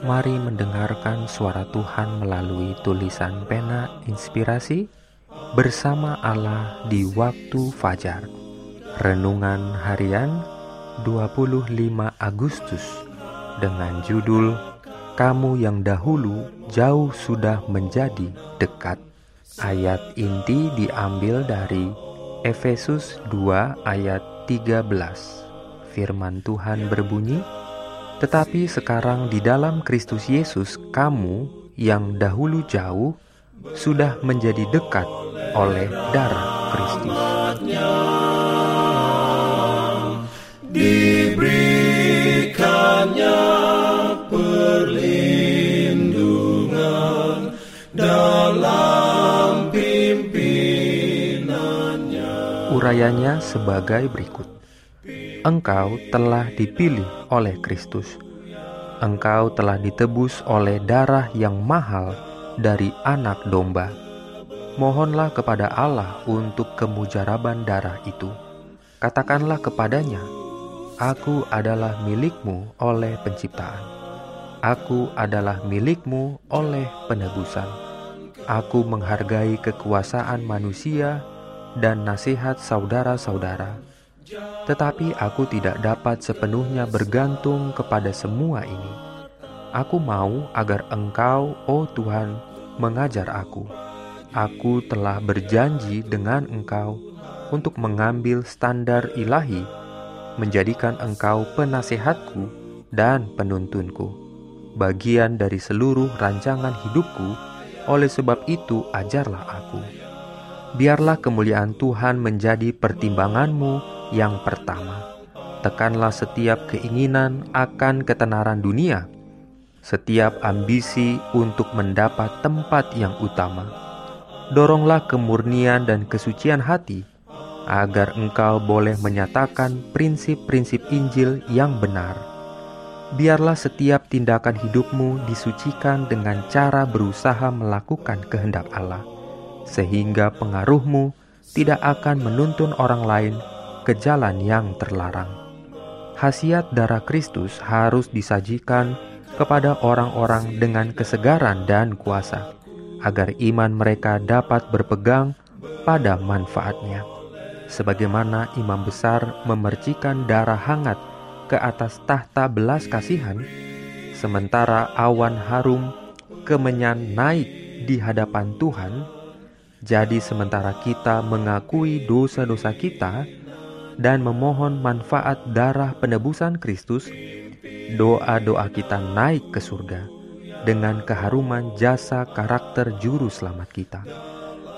Mari mendengarkan suara Tuhan melalui tulisan pena inspirasi bersama Allah di waktu fajar. Renungan harian 25 Agustus dengan judul Kamu yang dahulu jauh sudah menjadi dekat. Ayat inti diambil dari Efesus 2 ayat 13. Firman Tuhan berbunyi, tetapi sekarang di dalam Kristus Yesus, kamu yang dahulu jauh sudah menjadi dekat oleh darah Kristus. Diberikannya perlindungan dalam pimpinannya. Urayanya sebagai berikut engkau telah dipilih oleh Kristus. Engkau telah ditebus oleh darah yang mahal dari anak domba. Mohonlah kepada Allah untuk kemujaraban darah itu. Katakanlah kepadanya, Aku adalah milikmu oleh penciptaan. Aku adalah milikmu oleh penebusan. Aku menghargai kekuasaan manusia dan nasihat saudara-saudara tetapi aku tidak dapat sepenuhnya bergantung kepada semua ini. Aku mau agar Engkau, oh Tuhan, mengajar aku. Aku telah berjanji dengan Engkau untuk mengambil standar ilahi, menjadikan Engkau penasehatku dan penuntunku, bagian dari seluruh rancangan hidupku. Oleh sebab itu, ajarlah aku. Biarlah kemuliaan Tuhan menjadi pertimbanganmu yang pertama, tekanlah setiap keinginan akan ketenaran dunia, setiap ambisi untuk mendapat tempat yang utama. Doronglah kemurnian dan kesucian hati, agar engkau boleh menyatakan prinsip-prinsip Injil yang benar. Biarlah setiap tindakan hidupmu disucikan dengan cara berusaha melakukan kehendak Allah, sehingga pengaruhmu tidak akan menuntun orang lain ke jalan yang terlarang. Hasiat darah Kristus harus disajikan kepada orang-orang dengan kesegaran dan kuasa, agar iman mereka dapat berpegang pada manfaatnya. Sebagaimana imam besar memercikan darah hangat ke atas tahta belas kasihan, sementara awan harum kemenyan naik di hadapan Tuhan, jadi sementara kita mengakui dosa-dosa kita, dan memohon manfaat darah penebusan Kristus, doa-doa kita naik ke surga dengan keharuman jasa karakter juru selamat kita.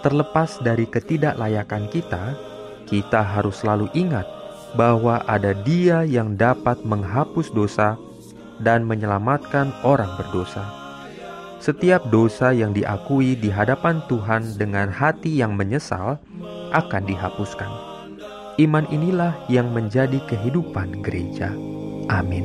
Terlepas dari ketidaklayakan kita, kita harus selalu ingat bahwa ada Dia yang dapat menghapus dosa dan menyelamatkan orang berdosa. Setiap dosa yang diakui di hadapan Tuhan dengan hati yang menyesal akan dihapuskan Iman inilah yang menjadi kehidupan gereja. Amin.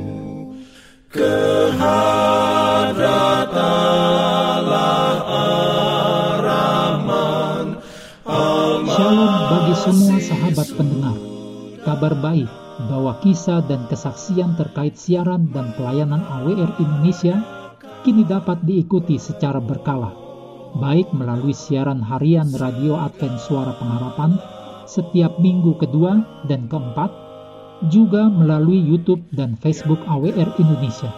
Shalom bagi semua sahabat pendengar. Kabar baik bahwa kisah dan kesaksian terkait siaran dan pelayanan AWR Indonesia kini dapat diikuti secara berkala, baik melalui siaran harian Radio Advent Suara Pengharapan setiap minggu kedua dan keempat, juga melalui YouTube dan Facebook AWR Indonesia.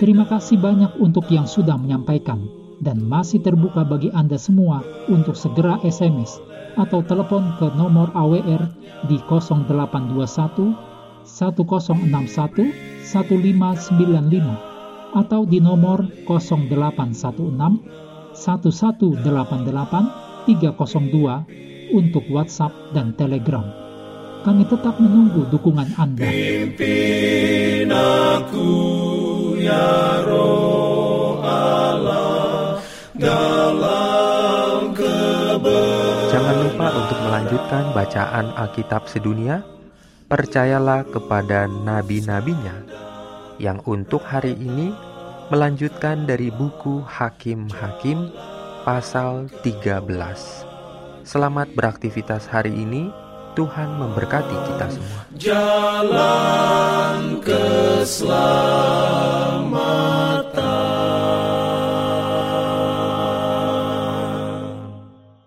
Terima kasih banyak untuk yang sudah menyampaikan dan masih terbuka bagi Anda semua untuk segera SMS atau telepon ke nomor AWR di 0821 1061 1595 atau di nomor 0816 1188 302 untuk WhatsApp dan Telegram. Kami tetap menunggu dukungan Anda. Jangan lupa untuk melanjutkan bacaan Alkitab sedunia. Percayalah kepada nabi-nabinya yang untuk hari ini melanjutkan dari buku Hakim-Hakim pasal 13. Selamat beraktivitas hari ini. Tuhan memberkati kita semua. Jalan ke.